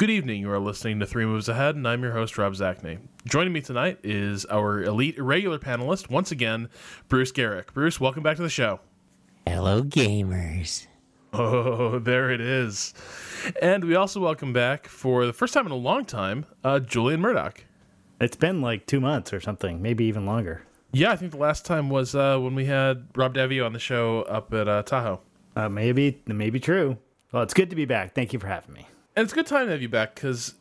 Good evening. You are listening to Three Moves Ahead, and I'm your host, Rob Zacny. Joining me tonight is our elite irregular panelist, once again, Bruce Geryk. Bruce, welcome back to the show. Hello, gamers. Oh, there it is. And we also welcome back, for the first time in a long time, uh, Julian Murdoch. It's been like two months or something, maybe even longer. Yeah, I think the last time was uh, when we had Rob Daviau on the show up at uh, Tahoe. Uh, maybe, maybe true. Well, it's good to be back. Thank you for having me. And it's a good time to have you back because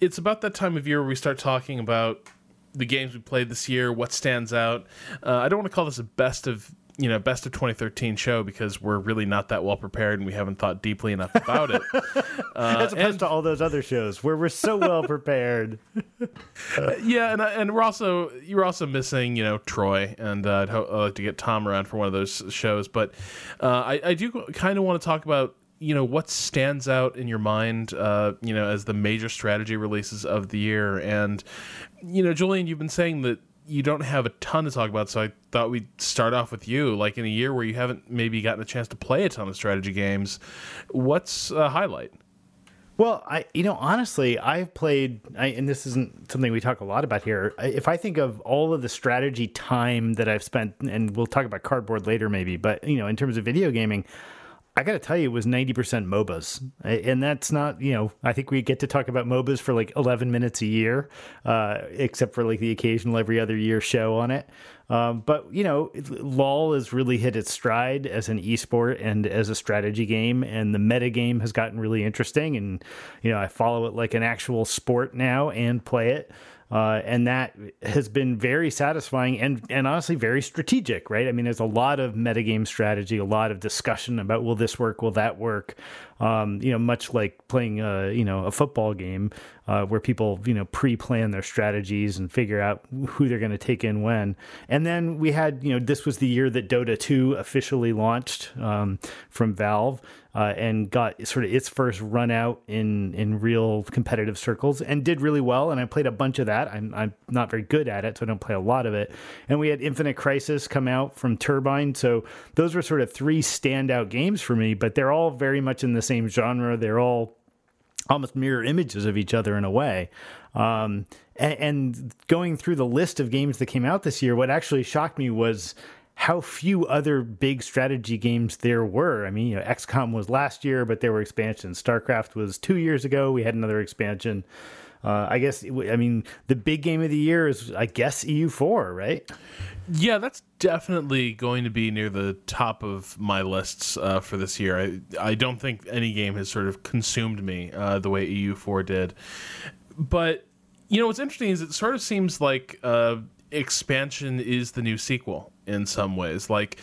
it's about that time of year where we start talking about the games we played this year, what stands out. Uh, I don't want to call this a best of you know best of 2013 show because we're really not that well prepared and we haven't thought deeply enough about it. Uh, As opposed and, to all those other shows where we're so well prepared. uh, yeah, and and we're also you're also missing you know Troy, and uh, I'd, ho- I'd, like to get Tom around for one of those shows. But uh, I, I do kind of want to talk about you know what stands out in your mind uh, you know as the major strategy releases of the year and you know julian you've been saying that you don't have a ton to talk about so i thought we'd start off with you like in a year where you haven't maybe gotten a chance to play a ton of strategy games what's a highlight well, I you know honestly, I've played, I, and this isn't something we talk a lot about here. If I think of all of the strategy time that I've spent, and we'll talk about cardboard later, maybe, but you know, in terms of video gaming, I got to tell you, it was 90% MOBAs. And that's not, you know, I think we get to talk about MOBAs for like 11 minutes a year, uh, except for like the occasional every other year show on it. Um, but, you know, LOL has really hit its stride as an esport and as a strategy game. And the meta game has gotten really interesting. And, you know, I follow it like an actual sport now and play it. Uh, and that has been very satisfying and, and honestly very strategic, right? I mean, there's a lot of metagame strategy, a lot of discussion about will this work, will that work? Um, you know, much like playing a you know a football game uh, where people you know pre-plan their strategies and figure out who they're going to take in when. And then we had you know this was the year that Dota 2 officially launched um, from Valve uh, and got sort of its first run out in in real competitive circles and did really well. And I played a bunch of that. I'm I'm not very good at it, so I don't play a lot of it. And we had Infinite Crisis come out from Turbine, so those were sort of three standout games for me. But they're all very much in the same genre. They're all almost mirror images of each other in a way. Um, and, and, going through the list of games that came out this year, what actually shocked me was how few other big strategy games there were. I mean, you know, XCOM was last year, but there were expansions. StarCraft was two years ago. We had another expansion. Uh, I guess, I mean, the big game of the year is, I guess, EU4, right? Yeah, that's definitely going to be near the top of my lists uh, for this year. I, I don't think any game has sort of consumed me uh, the way EU4 did. But, you know, what's interesting is it sort of seems like uh, expansion is the new sequel in some ways. Like,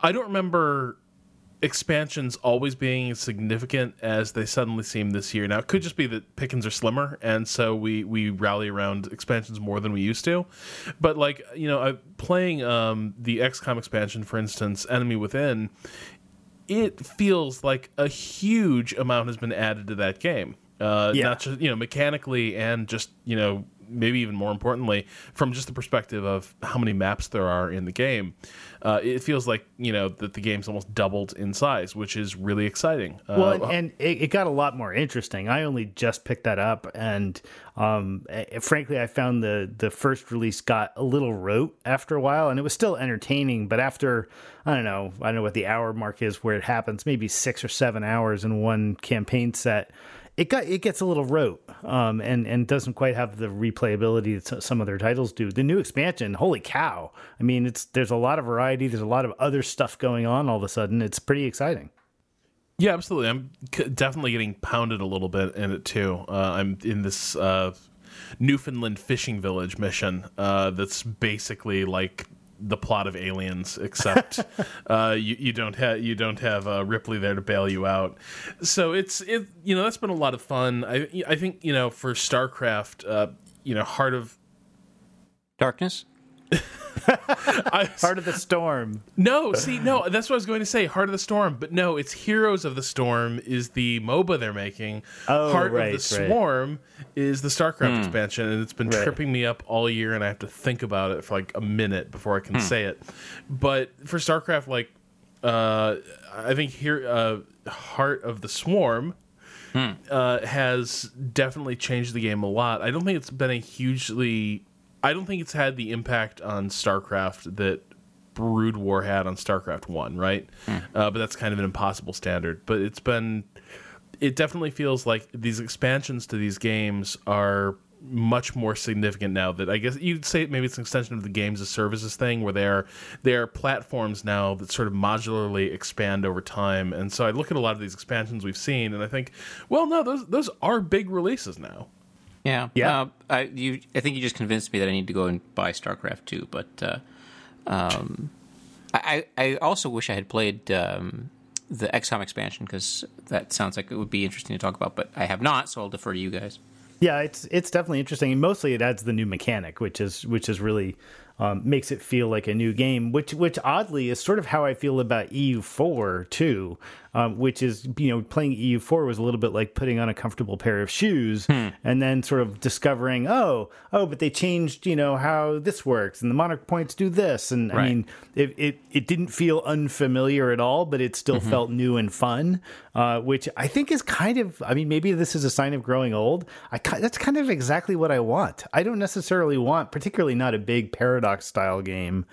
I don't remember expansions always being as significant as they suddenly seem this year. Now, it could just be that pickings are slimmer, and so we we rally around expansions more than we used to. But like you know, I, playing um, the XCOM expansion, for instance, Enemy Within, it feels like a huge amount has been added to that game. Uh, yeah. Not just you know mechanically and just you know maybe even more importantly, from just the perspective of how many maps there are in the game, uh, it feels like you know that the game's almost doubled in size, which is really exciting. Uh, well, and, and it, it, got a lot more interesting. I only just picked that up, and um, frankly, I found the the first release got a little rote after a while, and it was still entertaining. But after I don't know, I don't know what the hour mark is where it happens, maybe six or seven hours in one campaign set it got it gets a little rote um, and and doesn't quite have the replayability that some of their titles do. The new expansion, holy cow! I mean, it's there's a lot of variety. There's a lot of other stuff going on. All of a sudden, it's pretty exciting. Yeah, absolutely. I'm definitely getting pounded a little bit in it too. Uh, I'm in this uh, Newfoundland fishing village mission uh, that's basically like the plot of Aliens, except uh, you, you don't have you don't have uh, Ripley there to bail you out. So it's it you know that's been a lot of fun. I I think you know for StarCraft, uh, you know Heart of Darkness. I, Heart of the Storm. No, see, no, that's what I was going to say. Heart of the Storm, but no, it's Heroes of the Storm is the MOBA they're making. Oh, Heart right, of the right. Swarm is the StarCraft Hmm. expansion, and it's been Right. tripping me up all year, and I have to think about it for like a minute before I can Hmm. say it. But for StarCraft, like, uh, I think here, uh, Heart of the Swarm uh, has definitely changed the game a lot. I don't think it's been a hugely. I don't think it's had the impact on StarCraft that Brood War had on StarCraft One, right? Uh, but that's kind of an impossible standard. But it's been. It definitely feels like these expansions to these games are much more significant now that I guess you'd say maybe it's an extension of the games as services thing where they're they're platforms now that sort of modularly expand over time. And so I look at a lot of these expansions we've seen and I think, well no, those those are big releases now. Yeah, Yeah. Uh, I you, I think you just convinced me that I need to go and buy StarCraft two. But uh, um, I I also wish I had played um, the XCOM expansion because that sounds like it would be interesting to talk about. But I have not, so I'll defer to you guys. Yeah, it's it's definitely interesting, and mostly it adds the new mechanic, which is which is really um, makes it feel like a new game. Which which oddly is sort of how I feel about EU four too, um, which is you know playing EU four was a little bit like putting on a comfortable pair of shoes, and then sort of discovering oh oh, but they changed you know how this works, and the monarch points do this, and I mean it, it it didn't feel unfamiliar at all, but it still felt new and fun, uh, which I think is kind of. I mean, maybe this is a sign of growing old. I that's kind of exactly what I want. I don't necessarily want, particularly not a big paradox style game.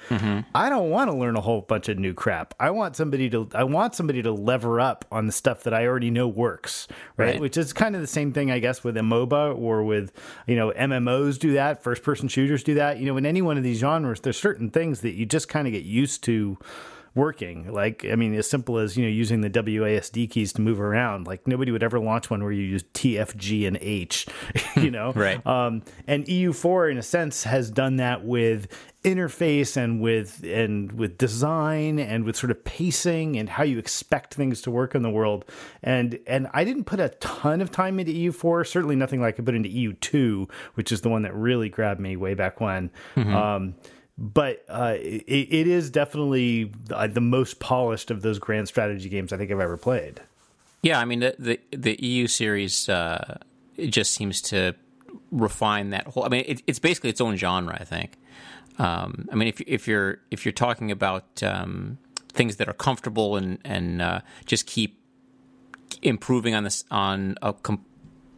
I don't want to learn a whole bunch of new crap. I want somebody to. I want somebody to lever up on the stuff that I already know works, right? Right. Which is kind of the same thing, I guess, with a MOBA or with you know MMOs do that. First person shooters do that. You know, in any one of these genres, there's certain things that you just kind of get used to working. Like, I mean, as simple as, you know, using the WASD keys to move around. Like, nobody would ever launch one where you use TFG and H, you know? Right. Um, and EU4, in a sense, has done that with interface and with and with design and with sort of pacing and how you expect things to work in the world. And and I didn't put a ton of time into EU4, certainly nothing like I put into EU2, which is the one that really grabbed me way back when. Um, but uh, it, it is definitely the, the most polished of those grand strategy games I think I've ever played. Yeah, I mean the the, the EU series uh, it just seems to refine that whole. I mean, it, it's basically its own genre. I think. Um, I mean, if if you're if you're talking about um, things that are comfortable and and uh, just keep improving on this on a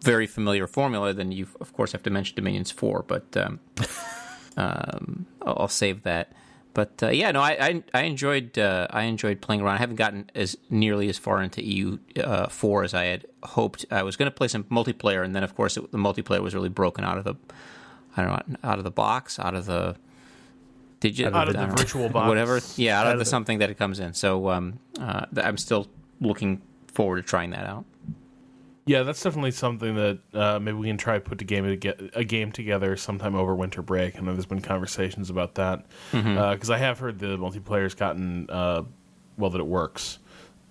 very familiar formula, then you of course have to mention Dominions Four. But um, um, I'll, I'll save that. But uh, yeah, no, I I, I enjoyed uh, I enjoyed playing around. I haven't gotten as nearly as far into EU uh, four as I had hoped. I was going to play some multiplayer, and then of course it, the multiplayer was really broken out of the I don't know out of the box, out of the did you Out of the I don't know, virtual box. whatever? Yeah, out, Out of the the- something that it comes in. So um, uh, I'm still looking forward to trying that out. Yeah, that's definitely something that uh, maybe we can try to put to game to get a game together sometime over winter break. I know there's been conversations about that because I have heard the multiplayer's gotten uh, well that it works.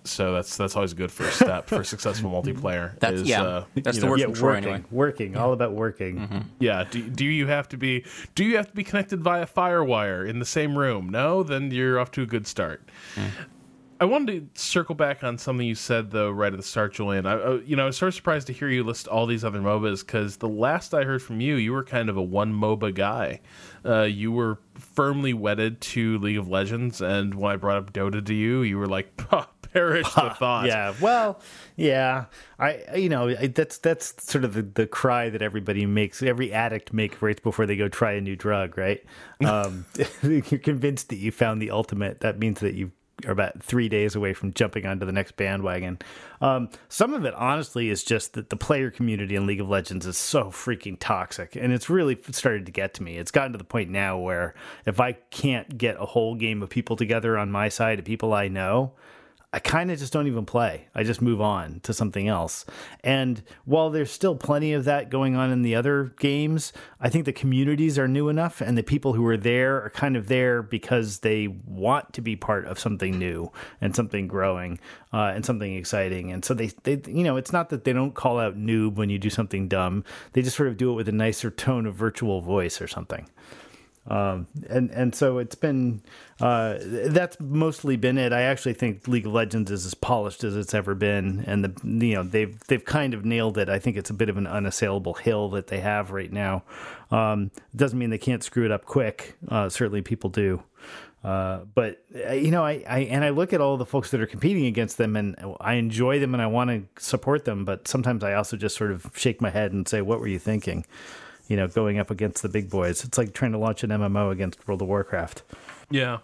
So that's that's always a good first step for successful multiplayer. That's- is, yeah, uh, that's you the know, word yeah, from Troy working, anyway. working, all about working. Yeah. Do, do you have to be do you have to be connected via FireWire in the same room? No, then you're off to a good start. I wanted to circle back on something you said though right at the start, Julian. I, I you know I was sort of surprised to hear you list all these other MOBAs because the last I heard from you, you were kind of a one MOBA guy. Uh, you were firmly wedded to League of Legends, and when I brought up Dota to you, you were like, "Pah, "Perish the thought." Yeah, well, yeah. I you know I- that's that's sort of the, the cry that everybody makes, every addict make right before they go try a new drug, right? Um, you're convinced that you found the ultimate. That means that you are about three days away from jumping onto the next bandwagon. Um, some of it, honestly, is just that the player community in League of Legends is so freaking toxic, and it's really started to get to me. It's gotten to the point now where if I can't get a whole game of people together on my side, of people I know. I kind of just don't even play. I just move on to something else. And while there's still plenty of that going on in the other games, I think the communities are new enough and the people who are there are kind of there because they want to be part of something new and something growing uh, and something exciting. And so they, they, you know, it's not that they don't call out noob when you do something dumb. They just sort of do it with a nicer tone of virtual voice or something. Um, and and so it's been uh, that's mostly been it. I actually think League of Legends is as polished as it's ever been, and the you know they've they've kind of nailed it. I think it's a bit of an unassailable hill that they have right now. Um, doesn't mean they can't screw it up quick. Uh, certainly, people do. Uh, but uh, you know, I, I and I look at all the folks that are competing against them, and I enjoy them, and I want to support them. But sometimes I also just sort of shake my head and say, "What were you thinking?" You know, going up against the big boys. It's like trying to launch an MMO against World of Warcraft. Yeah,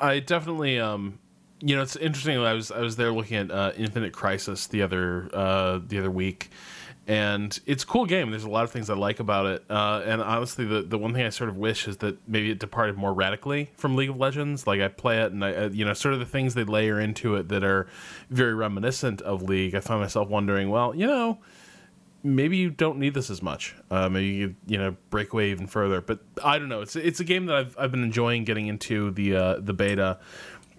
I definitely. Um, you know, it's interesting. I was I was there looking at uh, Infinite Crisis the other uh, the other week and it's a cool game. There's a lot of things I like about it, uh, and honestly, the the one thing I sort of wish is that maybe it departed more radically from League of Legends. Like I play it, and I, uh, you know, sort of the things they layer into it that are very reminiscent of League. I find myself wondering, well, you know, maybe you don't need this as much. Uh, maybe you you know break away even further. But I don't know. It's it's a game that I've I've been enjoying getting into the uh, the beta.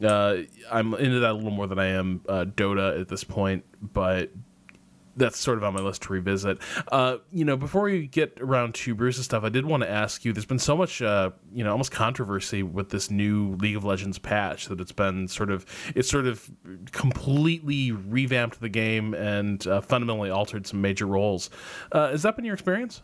Uh, I'm into that a little more than I am uh, Dota at this point, but that's sort of on my list to revisit. Uh, you know, before we get around to Bruce's stuff, I did want to ask you. There's been so much, uh, you know, almost controversy with this new League of Legends patch that it's been sort of, it's sort of completely revamped the game and uh, fundamentally altered some major roles. Uh, has that been your experience?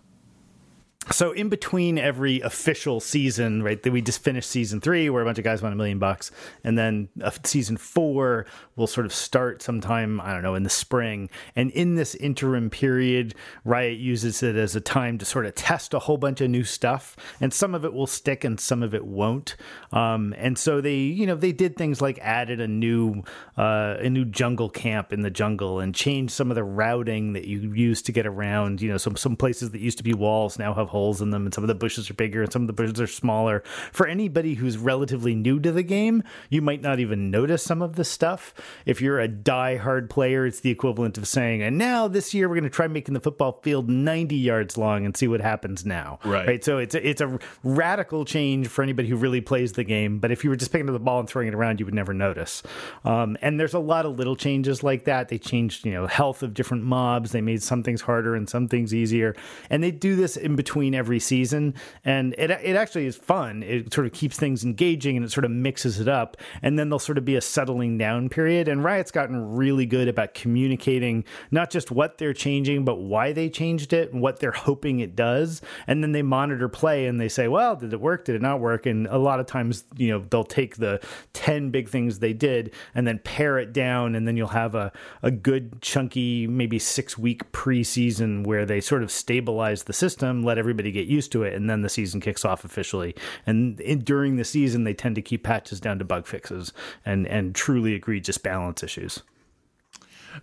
So in between every official season, right, that we just finished season three, where a bunch of guys won a million bucks, and then season four will sort of start sometime I don't know in the spring. And in this interim period, Riot uses it as a time to sort of test a whole bunch of new stuff, and some of it will stick and some of it won't. Um, and so they, you know, they did things like added a new uh, a new jungle camp in the jungle and changed some of the routing that you use to get around. You know, some some places that used to be walls now have holes in them, and some of the bushes are bigger and some of the bushes are smaller. For anybody who's relatively new to the game, you might not even notice some of the stuff. If you're a die-hard player, it's the equivalent of saying, and now this year we're going to try making the football field 90 yards long and see what happens now. Right. right? So it's a, it's a radical change for anybody who really plays the game. But if you were just picking up the ball and throwing it around, you would never notice. Um, and there's a lot of little changes like that. They changed, you know, health of different mobs. They made some things harder and some things easier. And they do this in between between every season, and it it actually is fun. It sort of keeps things engaging and it sort of mixes it up. And then there'll sort of be a settling down period. And Riot's gotten really good about communicating not just what they're changing, but why they changed it and what they're hoping it does. And then they monitor play and they say, well, did it work? Did it not work? And a lot of times, you know, they'll take the ten big things they did and then pare it down, and then you'll have a a good chunky maybe six week preseason where they sort of stabilize the system, let everybody get used to it, and then the season kicks off officially. And in, during the season, they tend to keep patches down to bug fixes and and truly egregious balance issues.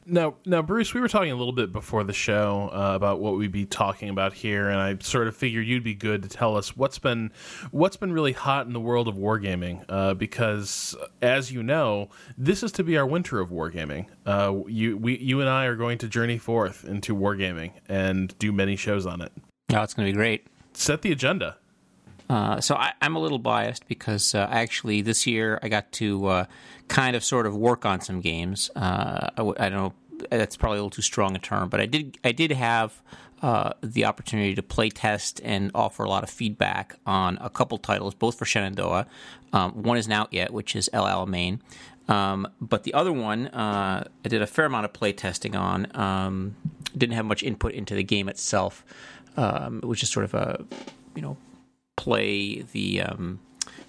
Now, now, Bruce, we were talking a little bit before the show uh, about what we'd be talking about here, and I sort of figured you'd be good to tell us what's been what's been really hot in the world of wargaming. Uh, because, as you know, this is to be our winter of wargaming. Uh, you, we, you and I are going to journey forth into wargaming and do many shows on it. Oh, it's going to be great. Set the agenda. Uh, so I, am a little biased because uh, actually this year I got to uh, kind of sort of work on some games. Uh, I, I, don't know that's probably a little too strong a term, but I did I did have uh, the opportunity to play test and offer a lot of feedback on a couple titles, both for Shenandoah. Um, one isn't out yet, which is El Alamein. Um, but the other one, uh, I did a fair amount of play testing on. Um, didn't have much input into the game itself. Um, was just sort of a, you know, play the um,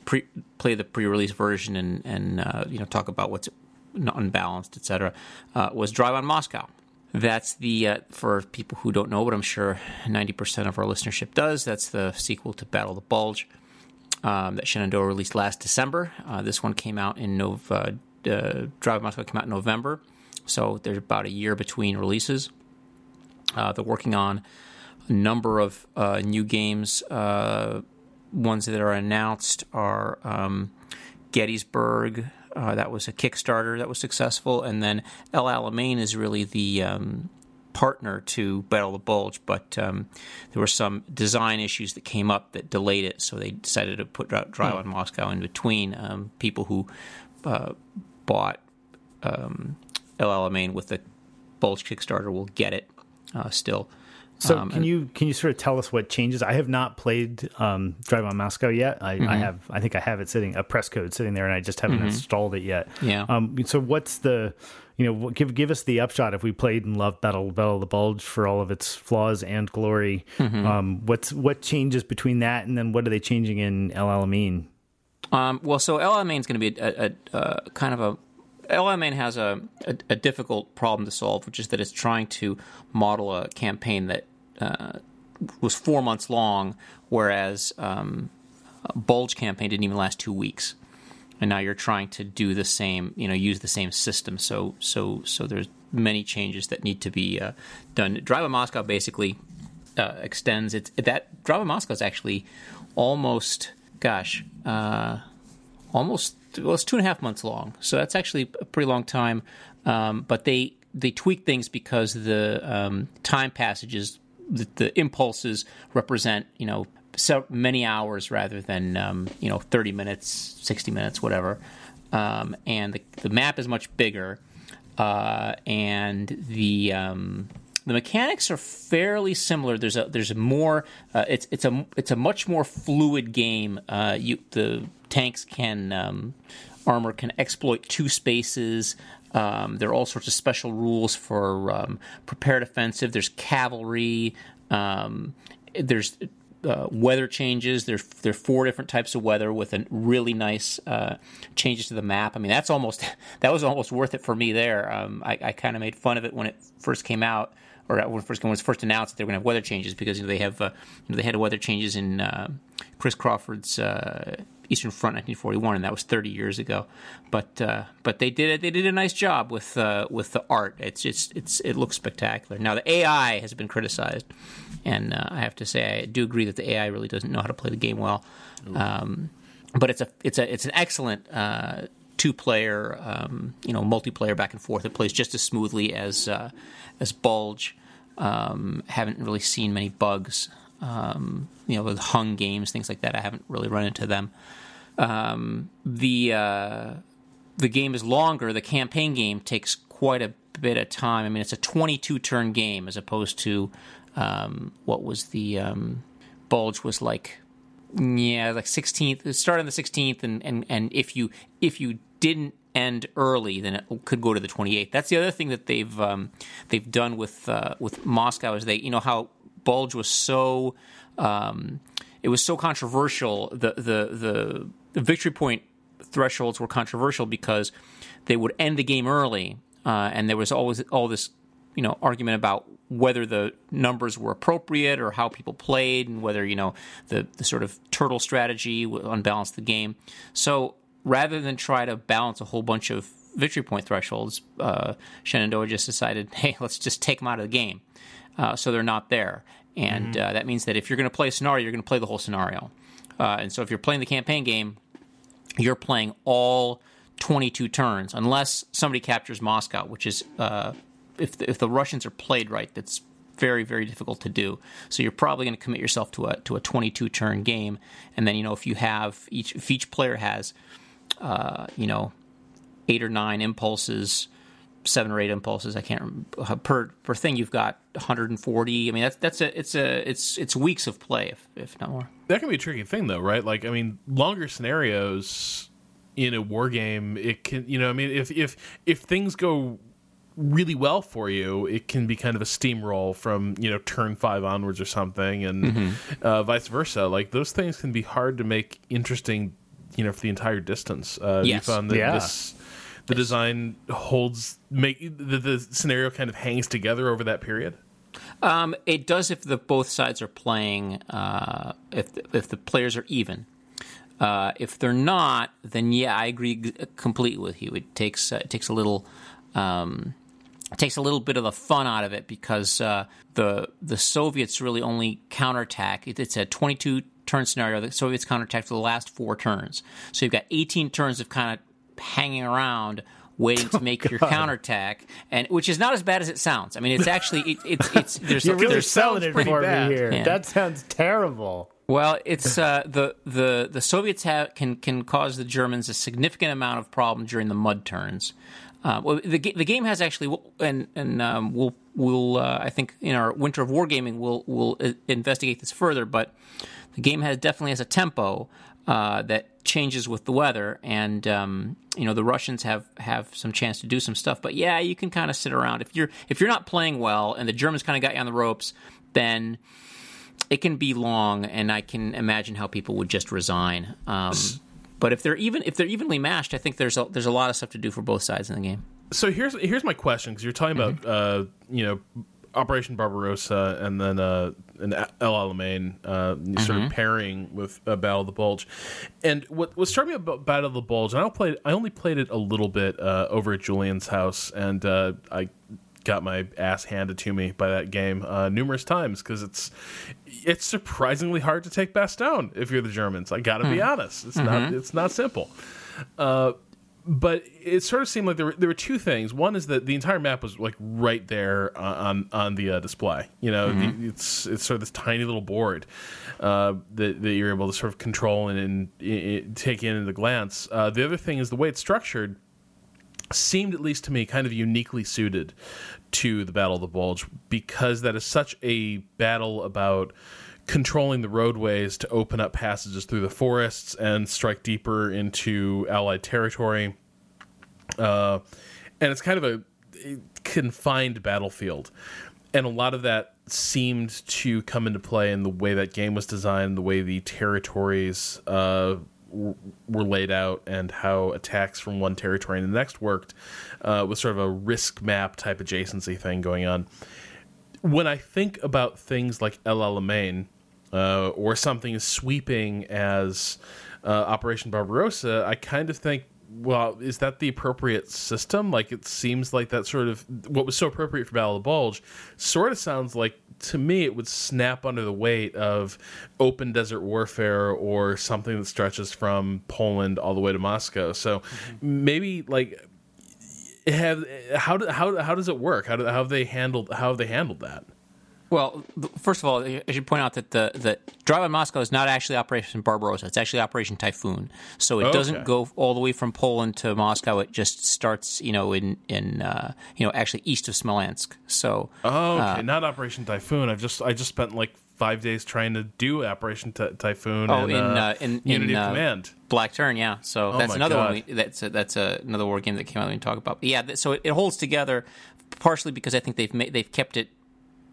pre play the pre-release version and and uh, you know talk about what's unbalanced, etc. Uh, was Drive on Moscow. That's the uh, for people who don't know, but I'm sure 90% of our listenership does. That's the sequel to Battle the Bulge um, that Shenandoah released last December. Uh, this one came out in Nov. Uh, Drive on Moscow came out in November, so there's about a year between releases. Uh, they're working on a number of uh, new games. Uh, ones that are announced are um, Gettysburg. Uh, that was a Kickstarter that was successful, and then El Alamein is really the um, partner to Battle of the Bulge, but um, there were some design issues that came up that delayed it, so they decided to put Drive hmm. on Moscow in between. Um, people who uh, bought um, El Alamein with the Bulge Kickstarter will get it uh, still. So Um, can and- you can you sort of tell us what changes? I have not played um, Drive on Moscow yet. I, Mm-hmm. I have I think I have it sitting a press code sitting there, and I just haven't installed it yet. Yeah. Um, so what's the you know give give us the upshot if we played and loved Battle Battle of the Bulge for all of its flaws and glory. Mm-hmm. Um, what's what changes between that and then what are they changing in El Alamein? Um, well, so El Alamein is going to be a, a, a kind of a El Alamein has a, a, a difficult problem to solve, which is that it's trying to model a campaign that uh, was four months long, whereas um, Bulge campaign didn't even last two weeks. And now you're trying to do the same, you know, use the same system. So, so, so there's many changes that need to be uh, done. Drive on Moscow basically uh, extends its that Drive on Moscow is actually almost, gosh, uh, almost well, it's two and a half months long, so that's actually a pretty long time. Um, but they they tweak things because the um, time passages, the, the impulses represent you know so many hours rather than um, you know thirty minutes, sixty minutes, whatever. Um, and the the map is much bigger, uh, and the um, the mechanics are fairly similar. There's a there's a more uh, it's it's a it's a much more fluid game. Uh, you the tanks can um, armor can exploit two spaces. Um, there are all sorts of special rules for um, prepared offensive. There's cavalry. Um, there's uh, weather changes. There's there are four different types of weather with a really nice uh, changes to the map. I mean, that's almost that was almost worth it for me there. Um, I, I kind of made fun of it when it first came out, or when it first when it was first announced that they were going to have weather changes because you know, they have uh, you know, they had weather changes in uh, Chris Crawford's uh, Eastern Front 1941, and that was 30 years ago. But uh, but they did it. They did a nice job with uh, with the art. It's just it's it looks spectacular. Now the AI has been criticized, and uh, I have to say I do agree that the AI really doesn't know how to play the game well. Um, but it's a it's a it's an excellent. Two player, um, you know, multiplayer back and forth. It plays just as smoothly as uh, as Bulge. Um, haven't really seen many bugs. Um, you know, with hung games, things like that. I haven't really run into them. Um, the uh, the game is longer. The campaign game takes quite a bit of time. I mean, it's a 22 turn game as opposed to um, what was the um, Bulge was like. Yeah, like 16th. start on the 16th, and, and, and if you if you didn't end early, then it could go to the 28th. That's the other thing that they've um, they've done with uh, with Moscow is they you know how Bulge was so um, it was so controversial. The the the, victory point thresholds were controversial because they would end the game early, uh, and there was always all this you know argument about whether the numbers were appropriate or how people played and whether you know the, the sort of turtle strategy would unbalance the game so rather than try to balance a whole bunch of victory point thresholds uh, shenandoah just decided hey let's just take them out of the game uh, so they're not there. And uh, that means that if you're going to play a scenario you're going to play the whole scenario. Uh, and so if you're playing the campaign game you're playing all 22 turns unless somebody captures Moscow, which is uh, if the, if the Russians are played right, that's very very difficult to do. So you're probably going to commit yourself to a to a 22 turn game, and then you know if you have each if each player has uh, you know eight or nine impulses. Seven or eight impulses. I can't remember per per thing. You've got 140. I mean, that's that's a it's a it's it's weeks of play, if if not more. That can be a tricky thing, though, right? Like, I mean, longer scenarios in a war game, it can, you know, I mean, if if if things go really well for you, it can be kind of a steamroll from you know turn five onwards or something, and uh, vice versa. Like those things can be hard to make interesting, you know, for the entire distance. Uh, Yes. You found that Yeah. this the design holds make the, the scenario kind of hangs together over that period. Um, it does if the both sides are playing. Uh, if the, if the players are even. Uh, if they're not, then yeah, I agree g- completely with you. It takes uh, it takes a little um, it takes a little bit of the fun out of it because uh, the the Soviets really only counterattack. It, it's a 22 turn scenario. The Soviets counterattack for the last four turns, so you've got 18 turns of kind of hanging around. Waiting to make your counterattack, and which is not as bad as it sounds. I mean, it's actually it, it's it's there's You're really there's selling it for bad. me here. Yeah. That sounds terrible. Well, it's uh, the the the Soviets have can can cause the Germans a significant amount of problem during the mud turns, Uh, well, the the game has actually, and and um, we'll we'll uh, I think in our Winter of Wargaming we'll we'll uh, investigate this further, but the game has definitely has a tempo uh, that changes with the weather, and um, you know the Russians have have some chance to do some stuff. But yeah, you can kind of sit around if you're if you're not playing well, and the Germans kind of got you on the ropes, then it can be long, and I can imagine how people would just resign. Um, but if they're even if they're evenly matched, I think there's a, there's a lot of stuff to do for both sides in the game. So here's here's my question because you're talking about uh, you know Operation Barbarossa and then uh, an El Alamein uh, sort of pairing with uh, Battle of the Bulge. And what what struck me about Battle of the Bulge, and I played I only played it a little bit uh, over at Julian's house, and uh, I got my ass handed to me by that game uh, numerous times because it's it's surprisingly hard to take Bastogne if you're the Germans. I got to be honest, it's not it's not simple. Uh, but it sort of seemed like there were there were two things. One is that the entire map was like right there on on the uh, display. You know, the, it's it's sort of this tiny little board uh, that that you're able to sort of control and, and, and take in at a glance. Uh, the other thing is the way it's structured seemed at least to me kind of uniquely suited to the battle of the bulge because that is such a battle about controlling the roadways to open up passages through the forests and strike deeper into allied territory uh, and it's kind of a confined battlefield and a lot of that seemed to come into play in the way that game was designed the way the territories uh, were laid out and how attacks from one territory and the next worked uh, with sort of a risk map type adjacency thing going on. When I think about things like El Alamein uh, or something as sweeping as uh, Operation Barbarossa, I kind of think, well, is that the appropriate system? Like, it seems like that sort of what was so appropriate for Battle of the Bulge sort of sounds like to me it would snap under the weight of open desert warfare or something that stretches from Poland all the way to Moscow. So mm-hmm. maybe like have how do, how how does it work? How do, how have they handled how have they handled that? Well, first of all, I should point out that the that Drive on Moscow is not actually Operation Barbarossa. It's actually Operation Typhoon. So it okay. doesn't go all the way from Poland to Moscow. It just starts, you know, in in uh, you know actually east of Smolensk. So oh, okay, uh, not Operation Typhoon. I've just I just spent like five days trying to do Operation Ty- Typhoon. Oh, and, in, uh, uh, in Unity in, of Command. Black Turn, yeah. So oh that's another God. one. We, that's a, that's a, another war game that came out. We talk about. But yeah, so it, it holds together partially because I think they've made, they've kept it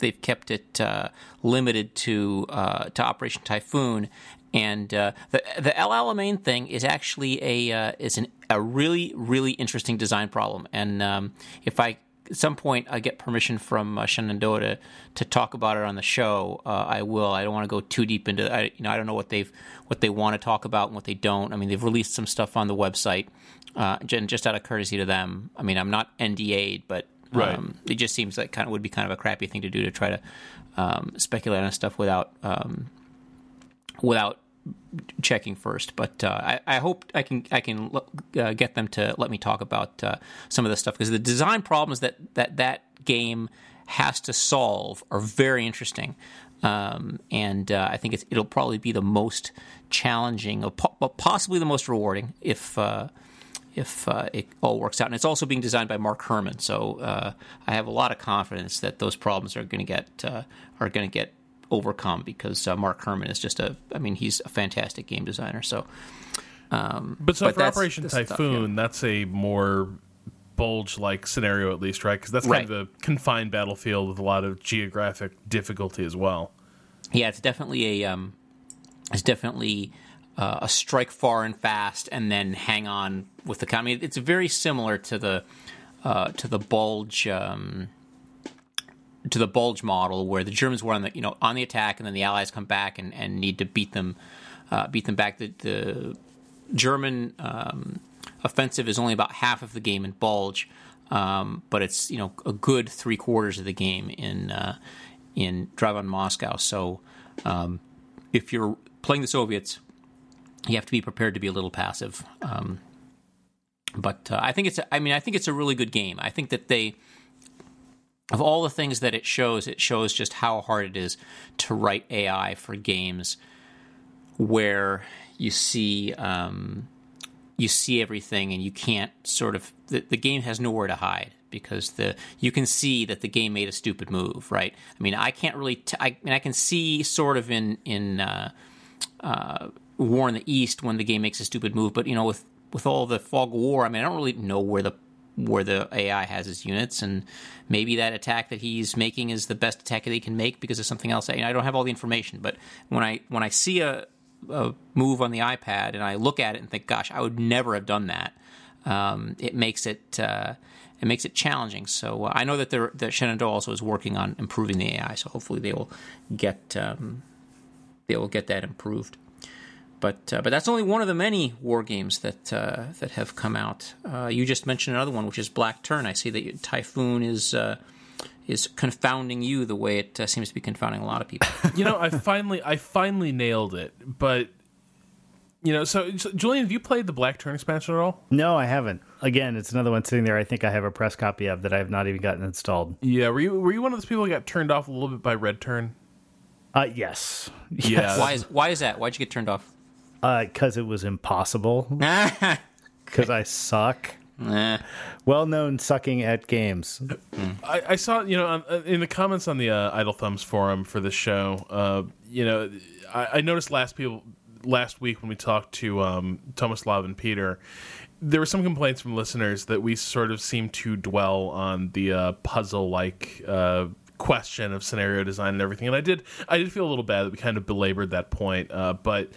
they've kept it uh, limited to uh, to Operation Typhoon. And uh, the the El Alamein thing is actually a uh, is an, a really really interesting design problem. And um, if I some point I get permission from uh, Shenandoah to, to talk about it on the show, uh, I will. I don't want to go too deep into. I, you know, I don't know what they've what they want to talk about and what they don't. I mean, they've released some stuff on the website, uh, just out of courtesy to them. I mean, I'm not NDA'd, but Right. Um, it just seems like kind of would be kind of a crappy thing to do to try to um, speculate on stuff without um, without checking first. But uh, I, I, hope I can I can uh, get them to let me talk about uh, some of this stuff because the design problems that that that game has to solve are very interesting. Um, and uh, I think it'll probably be the most challenging, but possibly the most rewarding, if uh, if uh, it all works out. And it's also being designed by Mark Herman, so uh, I have a lot of confidence that those problems are going to get uh, are going to get overcome because uh, Mark Herman is just a I mean he's a fantastic game designer. So, um, but so but for Operation Typhoon, stuff, yeah. that's a more bulge like scenario at least, right? Because that's kind right. of a confined battlefield with a lot of geographic difficulty as well. Yeah, it's definitely a um, it's definitely uh, a strike far and fast, and then hang on with the. Mean, it's very similar to the uh, to the bulge. Um, to the bulge model, where the Germans were on the you know on the attack, and then the Allies come back and, and need to beat them, uh, beat them back. The, the German um, offensive is only about half of the game in bulge, um, but it's you know a good three quarters of the game in uh, in Drive on Moscow. So um, if you're playing the Soviets, you have to be prepared to be a little passive. Um, but uh, I think it's a, I mean I think it's a really good game. I think that they of all the things that it shows, it shows just how hard it is to write AI for games where you see um, you see everything and you can't sort of the, the game has nowhere to hide because the you can see that the game made a stupid move, right? I mean, I can't really. T- I mean, I can see sort of in in uh, uh, War in the East when the game makes a stupid move, but you know, with with all the fog war, I mean, I don't really know where the where the AI has his units, and maybe that attack that he's making is the best attack that he can make because of something else. I, I don't have all the information, but when I when I see a, a move on the iPad and I look at it and think, "Gosh, I would never have done that," um, it makes it uh, it makes it challenging. So uh, I know that that Shenandoah also is working on improving the AI. So hopefully they will get um, they will get that improved. But uh, but that's only one of the many war games that uh, that have come out. Uh, you just mentioned another one, which is Black Turn. I see that Typhoon is uh, is confounding you the way it uh, seems to be confounding a lot of people. you know, I finally I finally nailed it, but you know, so, so, Julian, have you played the Black Turn expansion at all? No, I haven't. Again, it's another one sitting there. I think I have a press copy of that I have not even gotten installed. Yeah, were you were you one of those people who got turned off a little bit by Red Turn? Uh, yes. yes. Yeah. Why is why is that? Why'd you get turned off? Because uh, it was impossible. Because I suck. Well known sucking at games. I, I, saw, you know, uh, in the comments on the uh, Idle Thumbs forum for the show, uh, you know, I, I, noticed last people last week when we talked to um, Tomislav and Peter, there were some complaints from listeners that we sort of seem to dwell on the uh, puzzle-like uh, question of scenario design and everything. And I did, I did feel a little bad that we kind of belabored that point, uh, but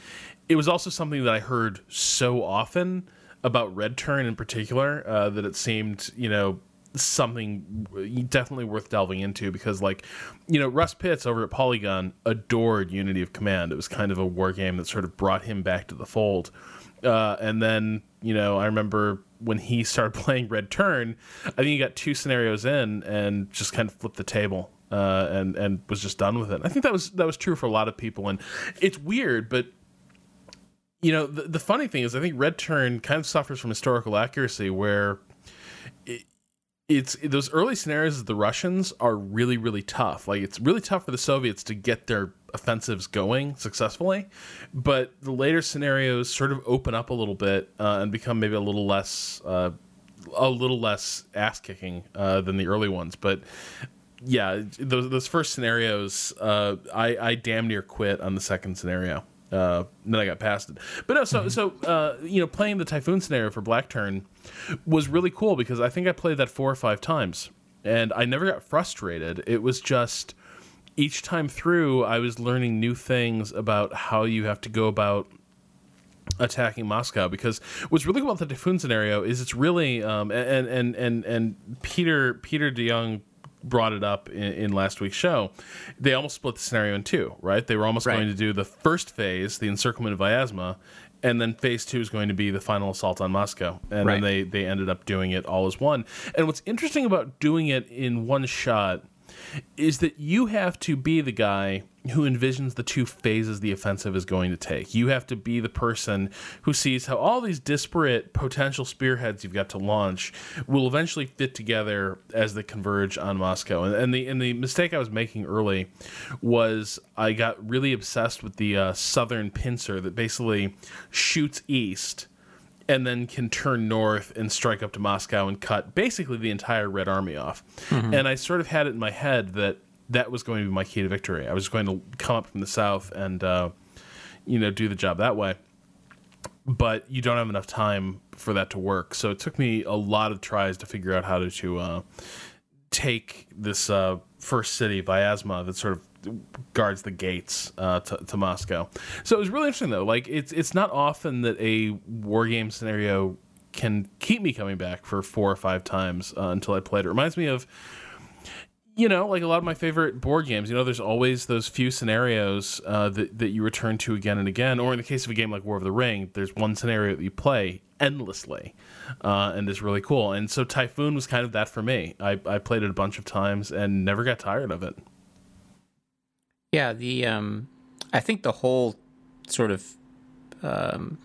it was also something that I heard so often about Red Turn in particular uh, that it seemed, you know, something definitely worth delving into because like you know russ pitts over at polygon adored unity of command. It was kind of a war game that sort of brought him back to the fold. Uh, and then you know i remember when he started playing red turn i think he got two scenarios in and just kind of flipped the table uh, and and was just done with it. I think that was that was true for a lot of people. And it's weird but you know, the, the funny thing is, I think Red Turn kind of suffers from historical accuracy, where it, it's those early scenarios of the Russians are really, really tough. Like it's really tough for the Soviets to get their offensives going successfully, but the later scenarios sort of open up a little bit uh, and become maybe a little less, uh, a little less ass kicking uh, than the early ones. But yeah, those those first scenarios, uh, I I damn near quit on the second scenario. Uh, then I got past it. But no, so mm-hmm. so uh, you know, playing the typhoon scenario for Black Turn was really cool because I think I played that four or five times, and I never got frustrated. It was just each time through, I was learning new things about how you have to go about attacking Moscow because what's really cool about the typhoon scenario is it's really um, and and and and Peter Peter DeYoung brought it up in, in, last week's show, they almost split the scenario in two, right? They were almost right. going to do the first phase, the encirclement of Vyazma, and then phase two is going to be the final assault on Moscow. And right. then they, they ended up doing it all as one. And what's interesting about doing it in one shot is that you have to be the guy who envisions the two phases the offensive is going to take. You have to be the person who sees how all these disparate potential spearheads you've got to launch will eventually fit together as they converge on Moscow. And, and the and the mistake I was making early was I got really obsessed with the uh, southern pincer that basically shoots east and then can turn north and strike up to Moscow and cut basically the entire Red Army off. Mm-hmm. And I sort of had it in my head that that was going to be my key to victory. I was going to come up from the south and uh, you know do the job that way. But you don't have enough time for that to work. So it took me a lot of tries to figure out how to, to uh, take this uh, first city, Vyazma, that sort of guards the gates uh, to, to, Moscow. So it was really interesting though. Like it's it's not often that a war game scenario can keep me coming back for four or five times uh, until I play it. It reminds me of you know, like a lot of my favorite board games, you know, there's always those few scenarios uh, that, that you return to again and again. Or in the case of a game like War of the Ring, there's one scenario that you play endlessly uh, and it's really cool. And so Typhoon was kind of that for me. I, I played it a bunch of times and never got tired of it. Yeah, the um, I think the whole sort of um,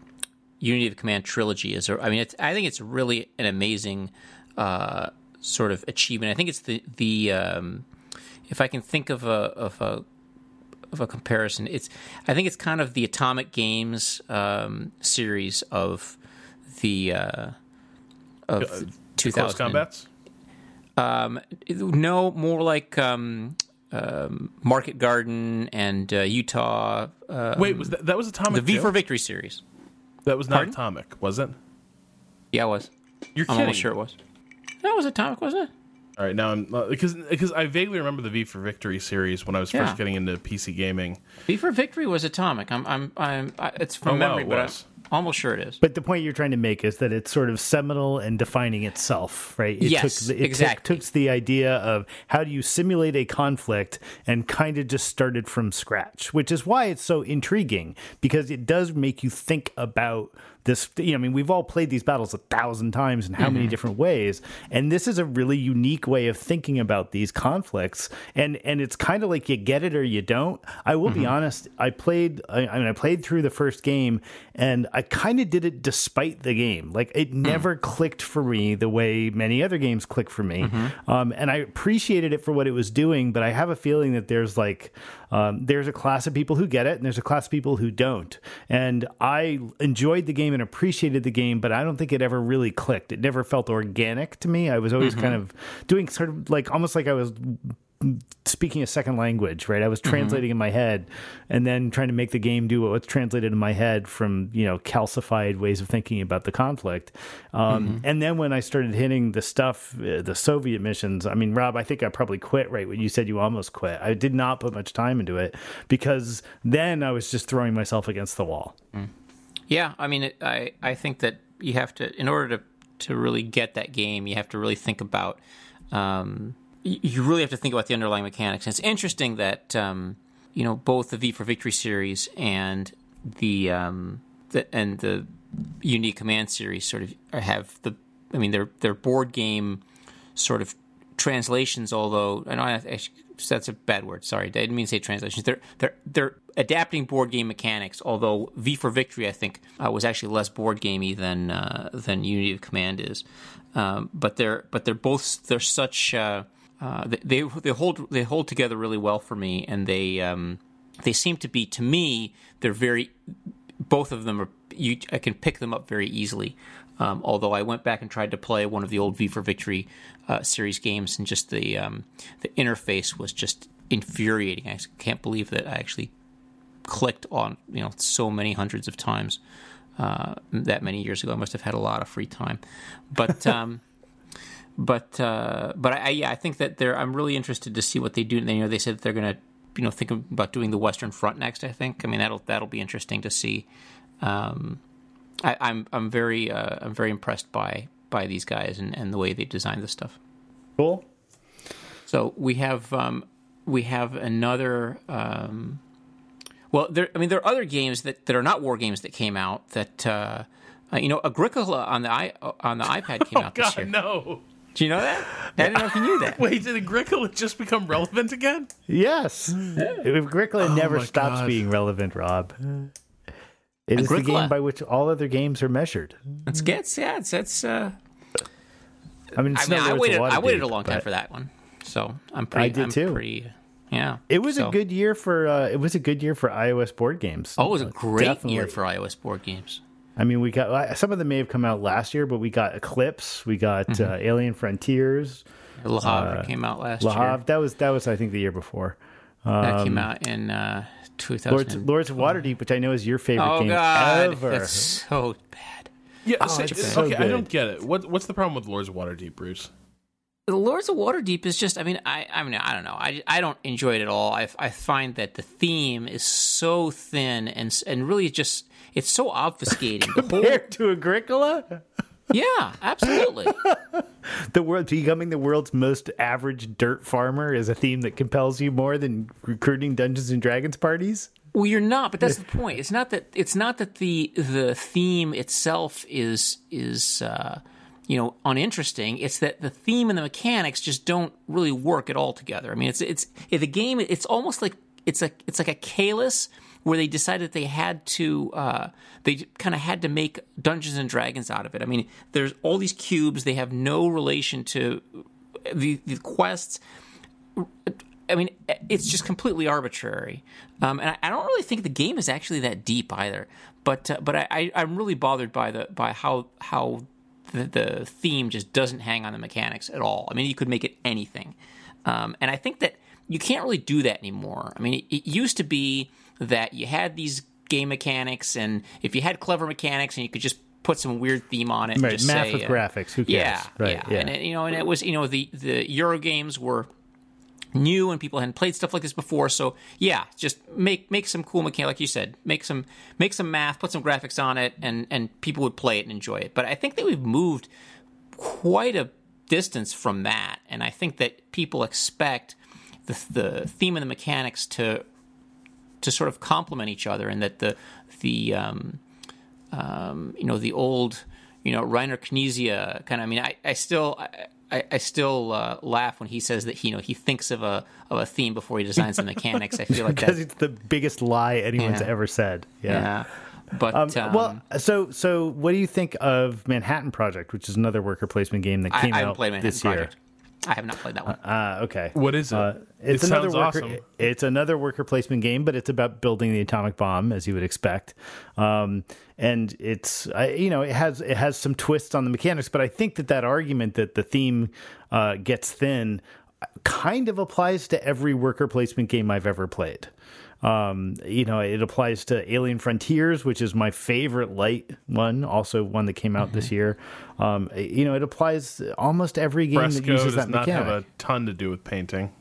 Unity of Command trilogy is. I mean, I think it's really an amazing uh, sort of achievement. I think it's the the um, if I can think of a of a of a comparison, it's I think it's kind of the Atomic Games um, series of the uh, of Uh, two thousand. combats. Um, no, more like um, um, Market Garden and uh, Utah. Uh, Wait, was that that was Atomic? the V for Victory series. that was not Pardon? Atomic, was it? Yeah, it was. You're I'm kidding. almost sure it was. That was Atomic, wasn't it? All right, now I'm because because I vaguely remember the V for Victory series when I was Yeah. first getting into PC gaming. V for Victory was Atomic. I'm, I'm, I'm. I, it's from Oh, wow, memory, it but was. Almost sure it is. But the point you're trying to make is that it's sort of seminal and defining itself, right? It Yes, took it exactly. Took, took the idea of how do you simulate a conflict and kind of just started from scratch, which is why it's so intriguing because it does make you think about this. You know, I mean, we've all played these battles a thousand times in how Mm-hmm. many different ways, and this is a really unique way of thinking about these conflicts. And and it's kind of like you get it or you don't. I will Mm-hmm. be honest. I played. I, I mean, I played through the first game, and I kind of did it despite the game. Like it Hmm. never clicked for me the way many other games click for me. Mm-hmm. Um, and I appreciated it for what it was doing, but I have a feeling that there's like um, there's a class of people who get it, and there's a class of people who don't. And I enjoyed the game and appreciated the game, but I don't think it ever really clicked. It never felt organic to me. I was always kind of doing sort of like almost like I was speaking a second language, right? I was translating in my head and then trying to make the game do what's translated in my head from, you know, calcified ways of thinking about the conflict. Um, And then when I started hitting the stuff, uh, the Soviet missions, I mean, Rob, I think I probably quit right when you said you almost quit. I did not put much time into it because then I was just throwing myself against the wall. Yeah, I mean, it, I I think that you have to, in order to to really get that game, you have to really think about. Um, you really have to think about the underlying mechanics. And it's interesting that um, you know both the V for Victory series and the um, the and the Unity of Command series sort of have the. I mean, they're they're board game sort of translations. Although I know that's a bad word. Sorry, I didn't mean to say translations. They're they're they're adapting board game mechanics. Although V for Victory, I think, uh, was actually less board gamey than uh, than Unity of Command is. Um, but they're but they're both they're such uh, uh, they they hold they hold together really well for me, and they um, they seem to be to me they're very both of them are you I can pick them up very easily. Um, although I went back and tried to play one of the old V for Victory uh, series games, and just the um, the interface was just infuriating. I can't believe that I actually clicked on you know so many hundreds of times uh, that many years ago. I must have had a lot of free time, but. But uh, but I, I yeah I think that they're I'm really interested to see what they do. And you know they said that they're gonna you know think about doing the Western Front next. I think I mean that'll that'll be interesting to see. Um, I, I'm I'm very uh, I'm very impressed by by these guys and, and the way they design this stuff. Cool. So we have um, we have another. Um, well, there. I mean, there are other games that, that are not war games that came out. That uh, uh, you know, Agricola on the i on the iPad came out this God, year. no. Do you know that? I didn't know if you knew that. Wait, did Agricola just become relevant again? Yes. Agricola never Oh my stops God. being relevant, Rob. It is the Agricola. game by which all other games are measured. It's gets yeah, it's it's. Uh, I mean, I mean, I waited. I waited a long time for that one, so I'm pretty. I did I'm too. Pretty, yeah, It was So- a good year for uh, it was a good year for iOS board games. Oh, it was a great Definitely. year for iOS board games. I mean, we got uh, some of them may have come out last year, but we got Eclipse, we got Mm-hmm. uh, Alien Frontiers, Le Havre came out last Le year. That was that was I think the year before. That came out in uh, 2000. Lords Lords of Waterdeep, which I know is your favorite oh game God, ever. that's so bad. Yeah. say- it's so okay, I don't get it. What What's the problem with Lords of Waterdeep, Bruce? The Lords of Waterdeep is just. I mean, I. I mean, I don't know. I. I don't enjoy it at all. I. I find that the theme is so thin and and really just. It's so obfuscating. Compared to Agricola, Yeah, absolutely. the world becoming the world's most average dirt farmer is a theme that compels you more than recruiting Dungeons and Dragons parties. Well, you're not, but that's the point. It's not that it's not that the the theme itself is is uh, you know uninteresting. It's that the theme and the mechanics just don't really work at all together. I mean, it's it's the game. It's almost like it's a it's like a Kalis where they decided they had to uh, they kind of had to make Dungeons and Dragons out of it. I mean, there's all these cubes. They have no relation to the the quests I mean, it's just completely arbitrary, um, and I, I, don't really think the game is actually that deep either. But uh, but I, am really bothered by the by how how the, the, theme just doesn't hang on the mechanics at all. I mean, you could make it anything, um, and I think that you can't really do that anymore. I mean, it, it used to be that you had these game mechanics, and if you had clever mechanics, and you could just put some weird theme on it. Right, just math say, with uh, graphics. Who cares? Yeah, right, yeah, yeah. and it, you know, and it was you know the the Euro games were new and people hadn't played stuff like this before. So yeah, just make make some cool mechanic, like you said, make some make some math, put some graphics on it, and and people would play it and enjoy it. But I think that we've moved quite a distance from that, and I think that people expect the the theme and the mechanics to to sort of complement each other, and that the the um, um, you know the old you know Reiner Knizia kind of. I mean, I I still. I, I, I still uh, laugh when he says that he, you know he thinks of a of a theme before he designs the mechanics. I feel like because that, it's the biggest lie anyone's Yeah. ever said. Yeah. yeah. But Um, um, well, so so what do you think of Manhattan Project, which is another worker placement game that came I out played Manhattan this year? Project. I have not played that one. Ah, okay. What is it? Uh, it's it another sounds worker. awesome. It's another worker placement game, but it's about building the atomic bomb, as you would expect. Um, and it's I, you know it has it has some twists on the mechanics, but I think that that argument that the theme uh, gets thin kind of applies to every worker placement game I've ever played. Um, you know, it applies to Alien Frontiers, which is my favorite light one, also one that came out this year. Um, you know, it applies almost every game that Fresco uses does that not mechanic. have a ton to do with painting.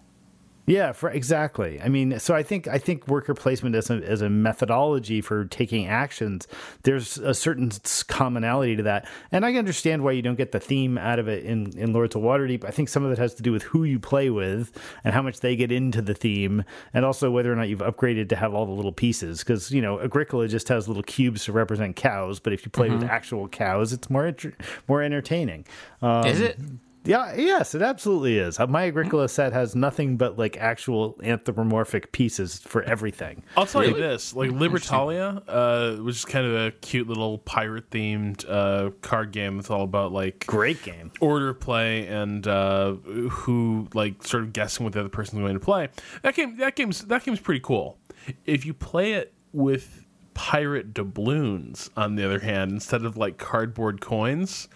Yeah, for exactly. I mean, so I think I think worker placement as a as a methodology for taking actions, there's a certain commonality to that, and I understand why you don't get the theme out of it in in Lords of Waterdeep. I think some of it has to do with who you play with and how much they get into the theme, and also whether or not you've upgraded to have all the little pieces. Because you know, Agricola just has little cubes to represent cows, but if you play with actual cows, it's more more entertaining. Um, is it? Yeah, yes, it absolutely is. My Agricola set has nothing but like actual anthropomorphic pieces for everything. I'll tell you this: like Libertalia, uh, which is kind of a cute little pirate themed uh, card game. It's all about like Great game. order play and uh, who like sort of guessing what the other person's going to play. That game, that game's that game's pretty cool. If you play it with pirate doubloons, on the other hand, instead of like cardboard coins,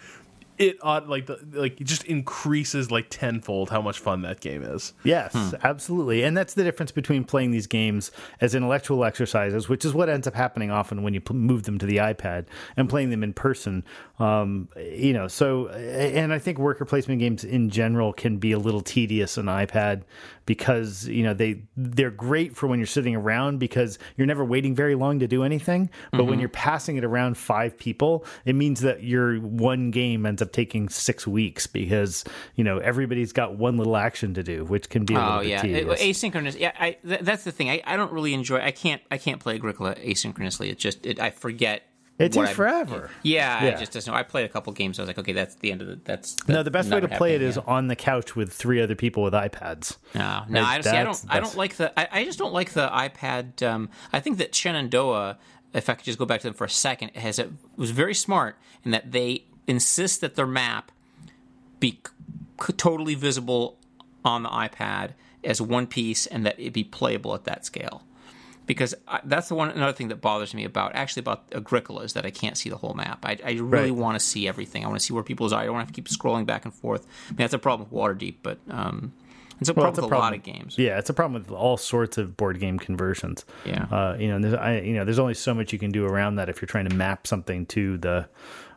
it ought like the like it just increases like tenfold how much fun that game is. Yes, hmm. absolutely. And that's the difference between playing these games as intellectual exercises, which is what ends up happening often when you p- move them to the iPad, and playing them in person. Um, you know, so, and I think worker placement games in general can be a little tedious on iPad because, you know, they, they're great for when you're sitting around because you're never waiting very long to do anything. But when mm-hmm. you're passing it around five people, it means that your one game ends up taking six weeks because, you know, everybody's got one little action to do, which can be a Oh yeah, It- asynchronous. Yeah, I, th- that's the thing. I, I don't really enjoy. I can't. I can't play Agricola asynchronously. It just. It, I forget. It takes forever. Yeah, Yeah. it just doesn't. I played a couple games. I was like, okay, that's the end of the. That's, No, the best way to play it is yeah. on the couch with three other people with iPads. No, no, Right, I, see, I don't. I don't like the. I, I just don't like the iPad. Um, I think that Shenandoah, if I could just go back to them for a second, has a, was very smart in that they insist that their map be c- totally visible on the iPad as one piece, and that it be playable at that scale. Because I, that's the one another thing that bothers me about actually about Agricola is that I can't see the whole map. I, I really Right. want to see everything. I want to see where people's are. I don't want to keep scrolling back and forth. I mean, that's a problem with Waterdeep, but um, it's a Well, problem it's a with a lot of games. Yeah, it's a problem with all sorts of board game conversions. Yeah. uh, you know, there's, I, you know, there's only so much you can do around that if you're trying to map something to the,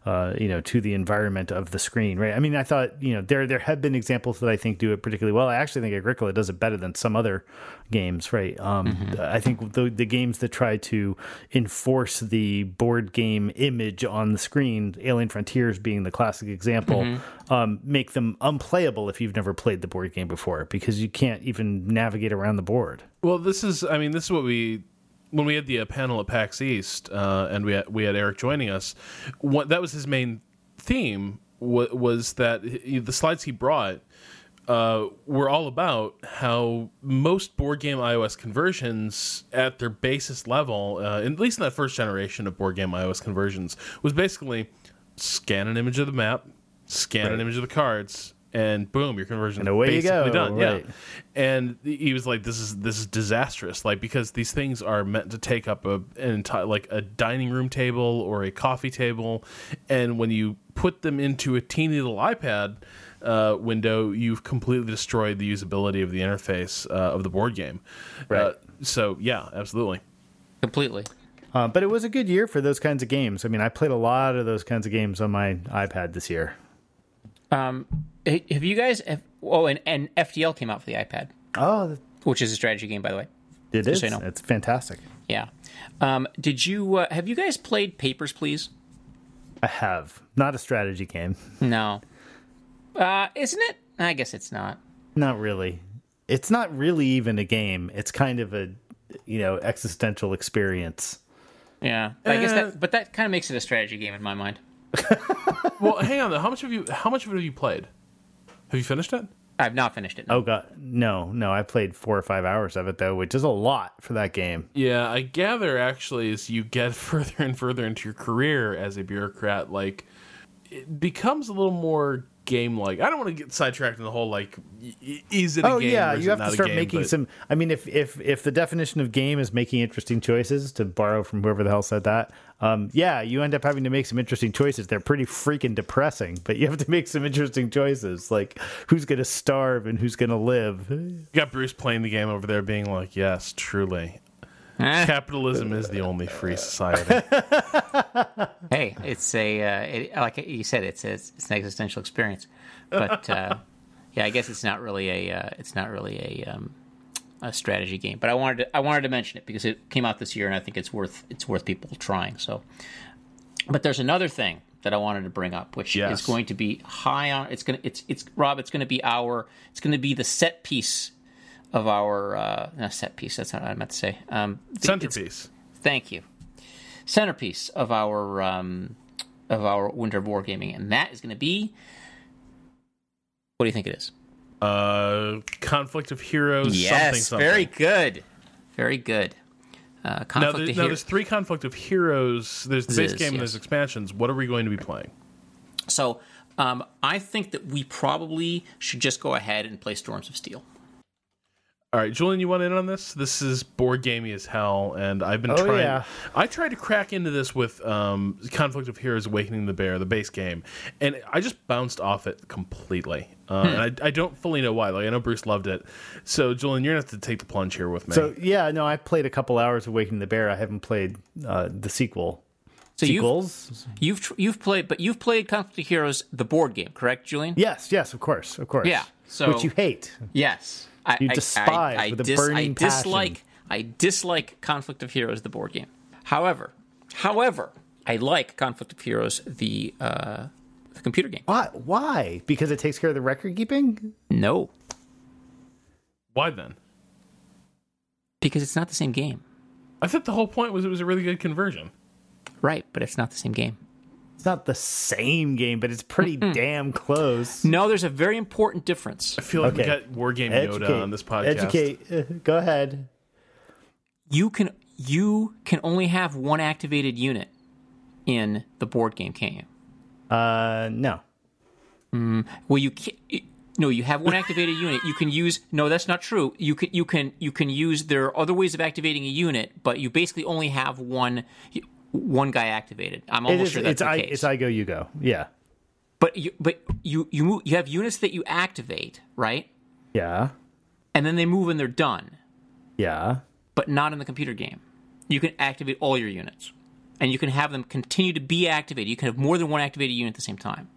uh, you know, to the environment of the screen, right? I mean, I thought, you know, there there have been examples that I think do it particularly well. I actually think Agricola does it better than some other games, right? Um, Mm-hmm. I think the the games that try to enforce the board game image on the screen, Alien Frontiers being the classic example, Mm-hmm. um, make them unplayable if you've never played the board game before because you can't even navigate around the board. Well, this is, I mean, this is what we, when we had the uh, panel at PAX East, uh, and we had, we had Eric joining us, what, that was his main theme, wa was that he, the slides he brought uh, were all about how most board game iOS conversions at their basis level, uh, at least in that first generation of board game iOS conversions, was basically scan an image of the map, scan an image of the cards, and boom, your conversion And away you basically go, done. right. Yeah, and he was like, "This is this is disastrous." Like because these things are meant to take up a an entire like a dining room table or a coffee table, and when you put them into a teeny little iPad uh, window, you've completely destroyed the usability of the interface uh, of the board game. Right. Uh, so yeah, absolutely. Completely. Uh, but it was a good year for those kinds of games. I mean, I played a lot of those kinds of games on my iPad this year. Um, have you guys? Have, oh, and, and FDL came out for the iPad, Oh, which is a strategy game, by the way. it is. so you know. It's fantastic. Yeah. Um, did you? Uh, have you guys played Papers, Please? I have not a strategy game. No. Uh, isn't it? I guess it's not. Not really. It's not really even a game. It's kind of a, you know, existential experience. Yeah, I guess Uh, that. But that kind of makes it a strategy game in my mind. Well, hang on. though. How much have you? How much of it have you played? Have you finished it? I've not finished it. no. Oh god, no, no. I played four or five hours of it though, which is a lot for that game. Yeah, I gather actually as you get further and further into your career as a bureaucrat, like it becomes a little more game like. I don't want to get sidetracked in the whole like is it a Oh game? yeah, you have to start game, making but- some. I mean, if if if the definition of game is making interesting choices, to borrow from whoever the hell said that, um, yeah, you end up having to make some interesting choices. They're pretty freaking depressing, but you have to make some interesting choices, like who's going to starve and who's going to live. You got Bruce playing the game over there, being like, "Yes, truly, capitalism is the only free society." hey, it's a uh, it, like you said, it's a, it's an existential experience. But uh, yeah, I guess it's not really a uh, it's not really a um, a strategy game. But I wanted to, I wanted to mention it because it came out this year, and I think it's worth it's worth people trying. So, but there's another thing that I wanted to bring up, which Yes. is going to be high on. It's gonna it's it's Rob. It's going to be our. It's going to be the set piece of our uh, not set piece. That's not what I meant to say. Um, Centerpiece. thank you centerpiece of our um, of our winter of wargaming and that is going to be what do you think it is Uh, conflict of heroes. yes something, something. very good very good uh, Now, conflict there, of now Hero- there's three conflict of heroes. There's the base This, game and there's expansions. What are we going to be playing? so um, i think that we probably should just go ahead and play storms of steel All right, Julian, you want in on this? This is board gamey as hell, and I've been Oh, trying. yeah. I tried to crack into this with um, Conflict of Heroes: Awakening the Bear, the base game, and I just bounced off it completely. Uh, Hmm. And I, I don't fully know why. Like I know Bruce loved it, so Julian, you're gonna have to take the plunge here with me. So yeah, no, I played a couple hours of Awakening the Bear. I haven't played uh, the sequel. so you've, Sequels? you've you've played but you've played conflict of heroes the board game correct julian Yes, yes, of course, of course. Yeah, so- which you hate. Yes, I, You despise I, I with a dis- burning I dislike. I dislike Conflict of Heroes, the board game. However, however, I like Conflict of Heroes, the uh, the computer game. Why? Why? Because it takes care of the record keeping. No, why then? because it's not the same game. I thought the whole point was it was a really good conversion. Right, but it's not the same game. It's not the same game, but it's pretty damn close. No, there's a very important difference. I feel like we got War Game Yoda on this podcast. Educate. Uh, go ahead. You can you can only have one activated unit in the board game, can't you? Uh, no. Well, you can No, you have one activated unit. You can use. No, that's not true. You can you can you can use. There are other ways of activating a unit, but you basically only have one one guy activated. I'm It almost is. sure that's It's the I. case. It's I go. You go. Yeah. but you but you you move, you have units that you activate right, Yeah. and then they move and they're done. Yeah. but not in the computer game. You can activate all your units, and you can have them continue to be activated. You can have more than one activated unit at the same time.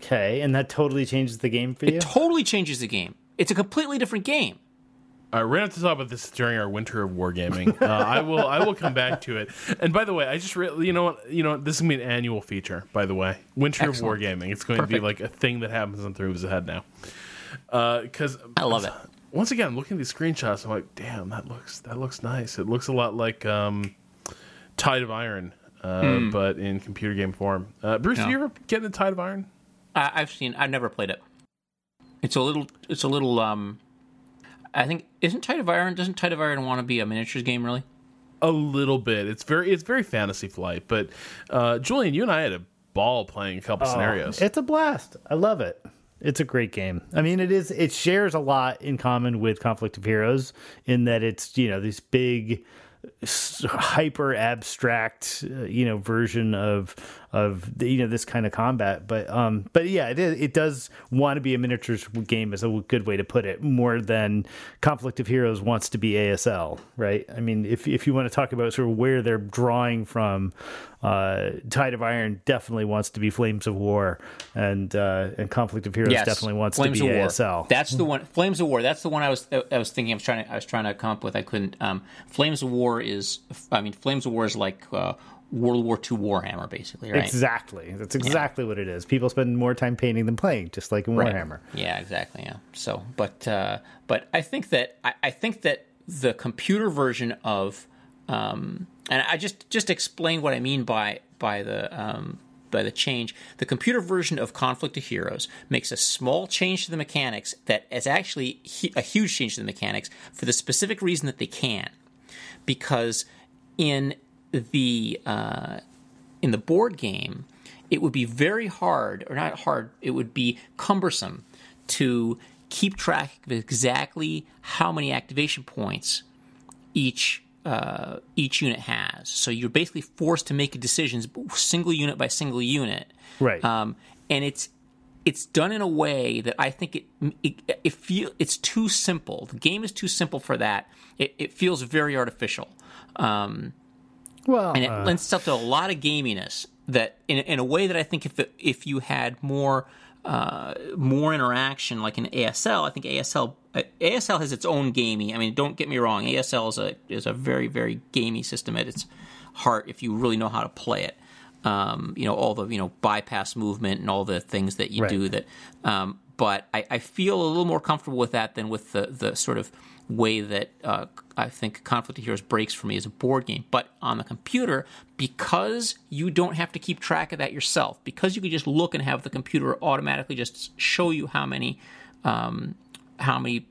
Okay, and that totally changes the game for you. It totally changes the game. It's a completely different game. All right, we're gonna talk about this during our winter of wargaming. Uh, I will. I will come back to it. And by the way, I just re- you know what you know this is gonna be an annual feature. By the way, winter Excellent. of wargaming. It's going to be like a thing that happens on Three Moves Ahead now. Because I love it. Once again, I'm looking at these screenshots. I'm like, damn, that looks that looks nice. It looks a lot like um, Tide of Iron, uh, but in computer game form. Uh, Bruce, did Hmm. Yeah. you ever get into Tide of Iron? I, I've seen. I've never played it. It's a little. It's a little. Um, I think isn't Tide of Iron? Doesn't Tide of Iron want to be a miniatures game? Really? A little bit. It's very it's very fantasy flight. But uh, Julian, you and I had a ball playing a couple scenarios. It's a blast. I love it. It's a great game. I mean, it is. It shares a lot in common with Conflict of Heroes in that it's you know this big hyper abstract uh, you know version of of the, you know this kind of combat. But um but yeah it is, it does want to be a miniatures game is a good way to put it more than conflict of heroes wants to be asl right? I mean if if you want to talk about sort of where they're drawing from uh tide of iron definitely wants to be flames of war and uh and conflict of heroes yes. definitely wants flames to be asl that's the one flames of war that's the one i was i was thinking i was trying to i was trying to come up with i couldn't um flames of war is i mean flames of war is like uh World War II Warhammer, basically, right? Exactly. That's exactly yeah. what it is. People spend more time painting than playing, just like in Warhammer. Right. Yeah, exactly. Yeah. So, but uh, but I think that I, I, think that the computer version of um, and I just just explain what I mean by by the um, by the change. The computer version of Conflict of Heroes makes a small change to the mechanics that is actually a huge change to the mechanics for the specific reason that they can, because in the uh, in the board game, it would be very hard, or not hard. It would be cumbersome to keep track of exactly how many activation points each uh, each unit has. So you're basically forced to make decisions single unit by single unit. Right. Um, and it's it's done in a way that I think it it, it feel it's too simple. The game is too simple for that. It, it feels very artificial. Um, well, and it uh, lends itself to a lot of gaminess that, in, in a way that I think if it, if you had more uh, more interaction, like in ASL, I think ASL uh, ASL has its own gamey. I mean, don't get me wrong, ASL is a is a very very gamey system at its heart if you really know how to play it. Um, you know all the you know bypass movement and all the things that you right. do that. Um, but I, I, feel a little more comfortable with that than with the the sort of way that uh, I think Conflict of Heroes breaks for me as a board game. But on the computer, because you don't have to keep track of that yourself, because you can just look and have the computer automatically just show you how many um, how many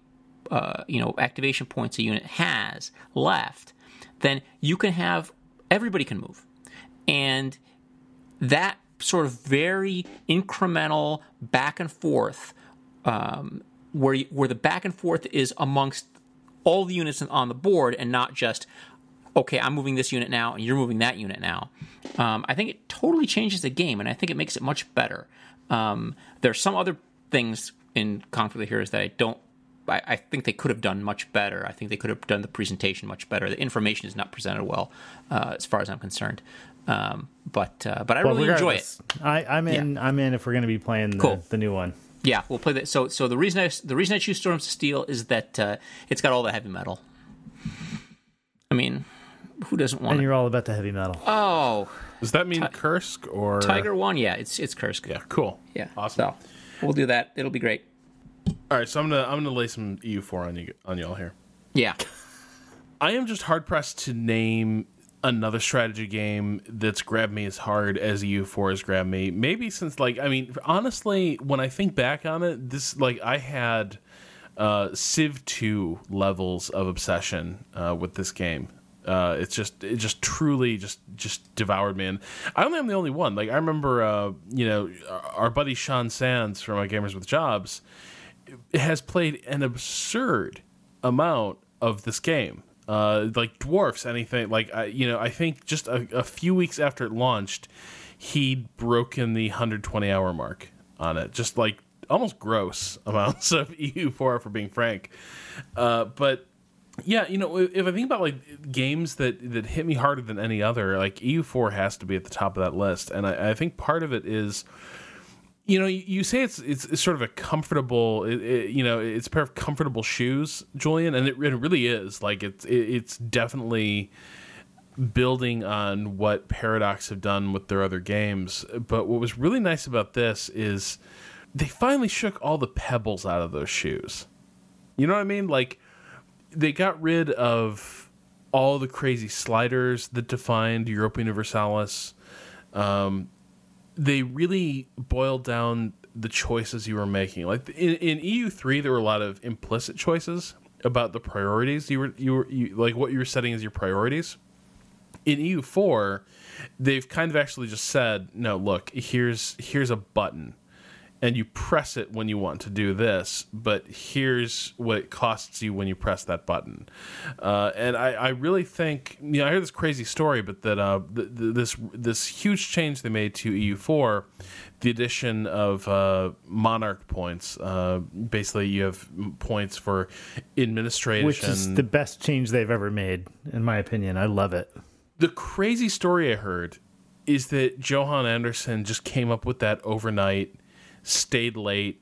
uh, you know activation points a unit has left, then you can have everybody can move, and that sort of very incremental back and forth. Um, where where the back and forth is amongst all the units on the board and not just okay, I'm moving this unit now and you're moving that unit now. Um, I think it totally changes the game and I think it makes it much better. Um, there's some other things in Conflict of Heroes that I don't. I, I, think they could have done much better. I think they could have done the presentation much better. The information is not presented well, uh, as far as I'm concerned. Um, but uh, but I well, really enjoy it. I, am in. Yeah. I'm in if we're going to be playing the, cool. the new one. Yeah, we'll play that. So, so the reason I the reason I choose Storms of Steel is that uh, it's got all the heavy metal. I mean, who doesn't want? And it? you're all about the heavy metal. Oh, does that mean Ti- Kursk or Tiger One? Yeah, it's it's Kursk. Yeah, cool. Yeah, awesome. So we'll do that. It'll be great. All right, so I'm gonna I'm gonna lay some EU4 on you on y'all here. Yeah, I am just hard pressed to name another strategy game that's grabbed me as hard as EU4 has grabbed me. Maybe since like I mean, honestly, when I think back on it, this like I had uh, Civ 2 levels of obsession uh, with this game. Uh, it's just it just truly just just devoured me and i think i'm the only one like i remember uh, you know our buddy sean sands from my gamers with jobs has played an absurd amount of this game uh, like dwarfs anything like I, you know i think just a, a, few weeks after it launched he'd broken the 120 hour mark on it. Just like almost gross amounts of eu4 for being frank. Uh, but yeah you know if i think about like games that that hit me harder than any other like eu4 has to be at the top of that list. And i, I think part of it is you know, you say it's it's, sort of a comfortable, it, it, you know, it's a pair of comfortable shoes, Julian, and it, it really is. Like it's it's definitely building on what Paradox have done with their other games. But what was really nice about this is they finally shook all the pebbles out of those shoes. You know what I mean? Like they got rid of all the crazy sliders that defined Europa Universalis. Um, they really boiled down the choices you were making. Like in, in EU three, there were a lot of implicit choices about the priorities you were you were you, like what you were setting as your priorities. In EU four, they've kind of actually just said, no, look, here's here's a button, and you press it when you want to do this, but here's what it costs you when you press that button. Uh, and I, I, really think, you know, I heard this crazy story, but that uh, this this huge change they made to EU4, the addition of uh, monarch points. Uh, basically, you have points for administration, which is the best change they've ever made, in my opinion. I love it. The crazy story I heard is that Johan Andersson just came up with that overnight stayed late,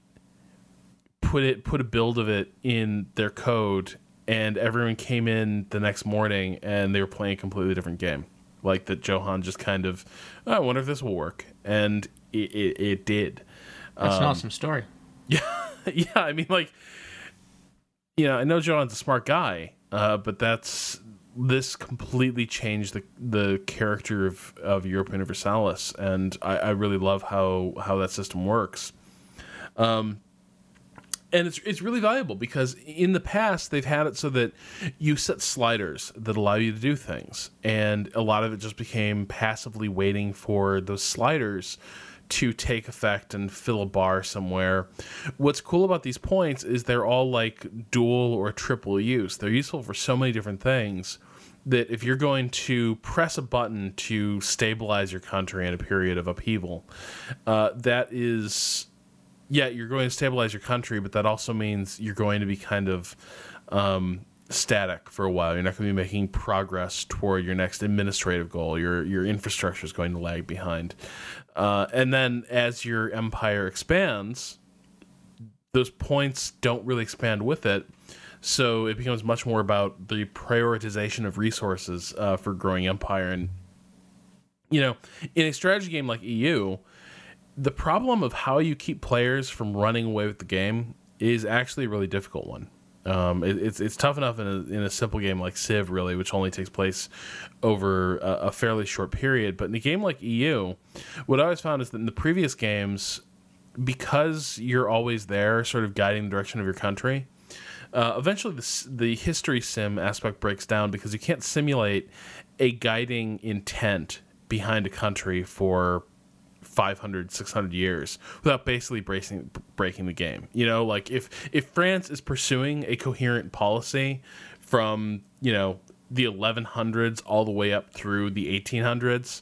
put it put a build of it in their code, and everyone came in the next morning and they were playing a completely different game. Like that, Johan just kind of, oh, I wonder if this will work, and it, it, it did. That's um, an awesome story. Yeah, yeah. I mean, like, you know, I know Johan's a smart guy, uh, but that's this completely changed the the character of, of Europa Universalis, and I, I really love how how that system works. Um, and it's it's really valuable because in the past they've had it so that you set sliders that allow you to do things, and a lot of it just became passively waiting for those sliders to take effect and fill a bar somewhere. What's cool about these points is they're all like dual or triple use. They're useful for so many different things that if you're going to press a button to stabilize your country in a period of upheaval, uh, that is, yeah, you're going to stabilize your country, but that also means you're going to be kind of um, static for a while. You're not going to be making progress toward your next administrative goal. Your your infrastructure is going to lag behind, uh, and then as your empire expands, those points don't really expand with it so it becomes much more about the prioritization of resources uh, for growing empire. And, you know, in a strategy game like EU, the problem of how you keep players from running away with the game is actually a really difficult one. Um, it, it's it's tough enough in a, in a simple game like Civ, really, which only takes place over a, a, fairly short period. But in a game like EU, what I always found is that in the previous games, because you're always there, sort of guiding the direction of your country, uh, eventually, the, the history sim aspect breaks down because you can't simulate a guiding intent behind a country for 500 600 years without basically breaking breaking the game you know like if if france is pursuing a coherent policy from you know the 1100s all the way up through the 1800s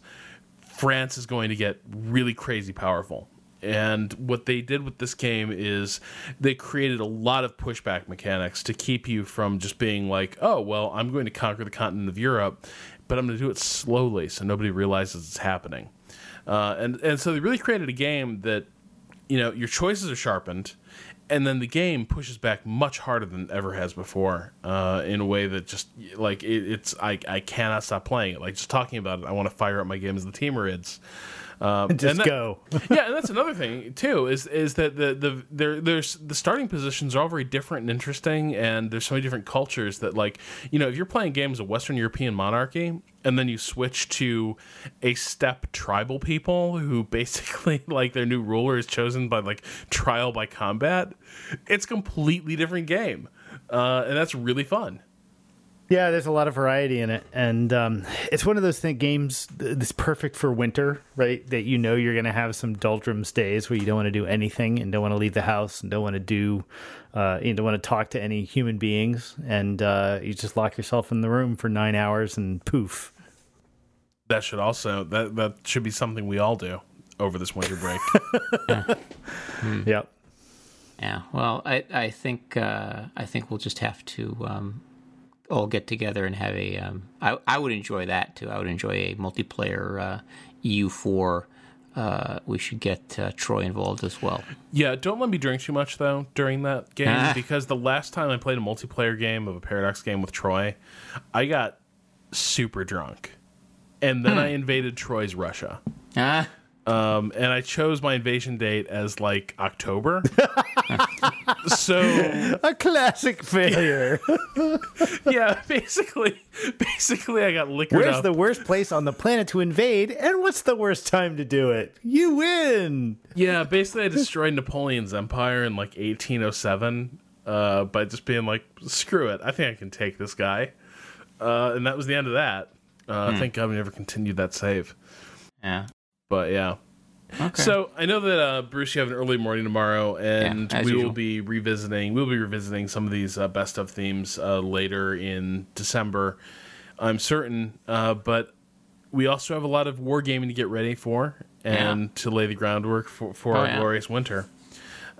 france is going to get really crazy powerful and what they did with this game is they created a lot of pushback mechanics to keep you from just being like, oh, well, I'm going to conquer the continent of Europe, but I'm going to do it slowly so nobody realizes it's happening. Uh, and, and so they really created a game that, you know, your choices are sharpened, and then the game pushes back much harder than ever has before uh, in a way that just like it, it's I, I cannot stop playing it. Like just talking about it i want to fire up my game as the Timurids um, Just that, go. yeah, and that's another thing too is is that the the there there's the starting positions are all very different and interesting, and there's so many different cultures that like you know if you're playing games of Western European monarchy and then you switch to a steppe tribal people who basically like their new ruler is chosen by like trial by combat, it's completely different game, uh, and that's really fun. Yeah, there's a lot of variety in it, and um, it's one of those thing, games that's perfect for winter, right? That you know you're going to have some doldrums days where you don't want to do anything and don't want to leave the house and don't want to do, uh, you don't want to talk to any human beings, and uh, you just lock yourself in the room for nine hours and poof. That should also that that should be something we all do over this winter break. yeah. Hmm. Yep. Yeah. Well, I I think uh, I think we'll just have to. Um all get together and have a. Um, I, I would enjoy that too. I would enjoy a multiplayer uh, EU4. Uh, we should get uh, Troy involved as well. Yeah, don't let me drink too much though during that game ah. because the last time I played a multiplayer game of a Paradox game with Troy, I got super drunk, and then hmm. I invaded Troy's Russia. Ah. Um, and I chose my invasion date as like October. so a classic failure. yeah, basically, basically, I got liquored Where's up. the worst place on the planet to invade, and what's the worst time to do it? You win. Yeah, basically, I destroyed Napoleon's empire in like 1807 uh, by just being like, "Screw it, I think I can take this guy," uh, and that was the end of that. Uh, hmm. Thank God we never continued that save. Yeah, but yeah. Okay. So I know that uh, Bruce, you have an early morning tomorrow, and Yeah, we will be revisiting. We'll be revisiting some of these uh, best of themes uh, later in December. I'm certain, uh, but we also have a lot of wargaming to get ready for and Yeah. to lay the groundwork for, for Oh, our yeah. glorious winter.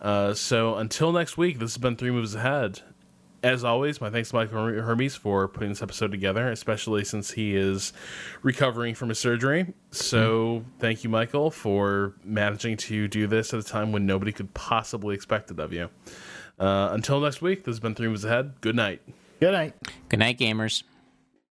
Uh, so until next week, this has been Three Moves Ahead. As always, my thanks to Michael Hermes for putting this episode together, especially since he is recovering from his surgery. So thank you, Michael, for managing to do this at a time when nobody could possibly expect it of you. Uh, until next week, this has been Three Moves Ahead. Good night. Good night. Good night, gamers.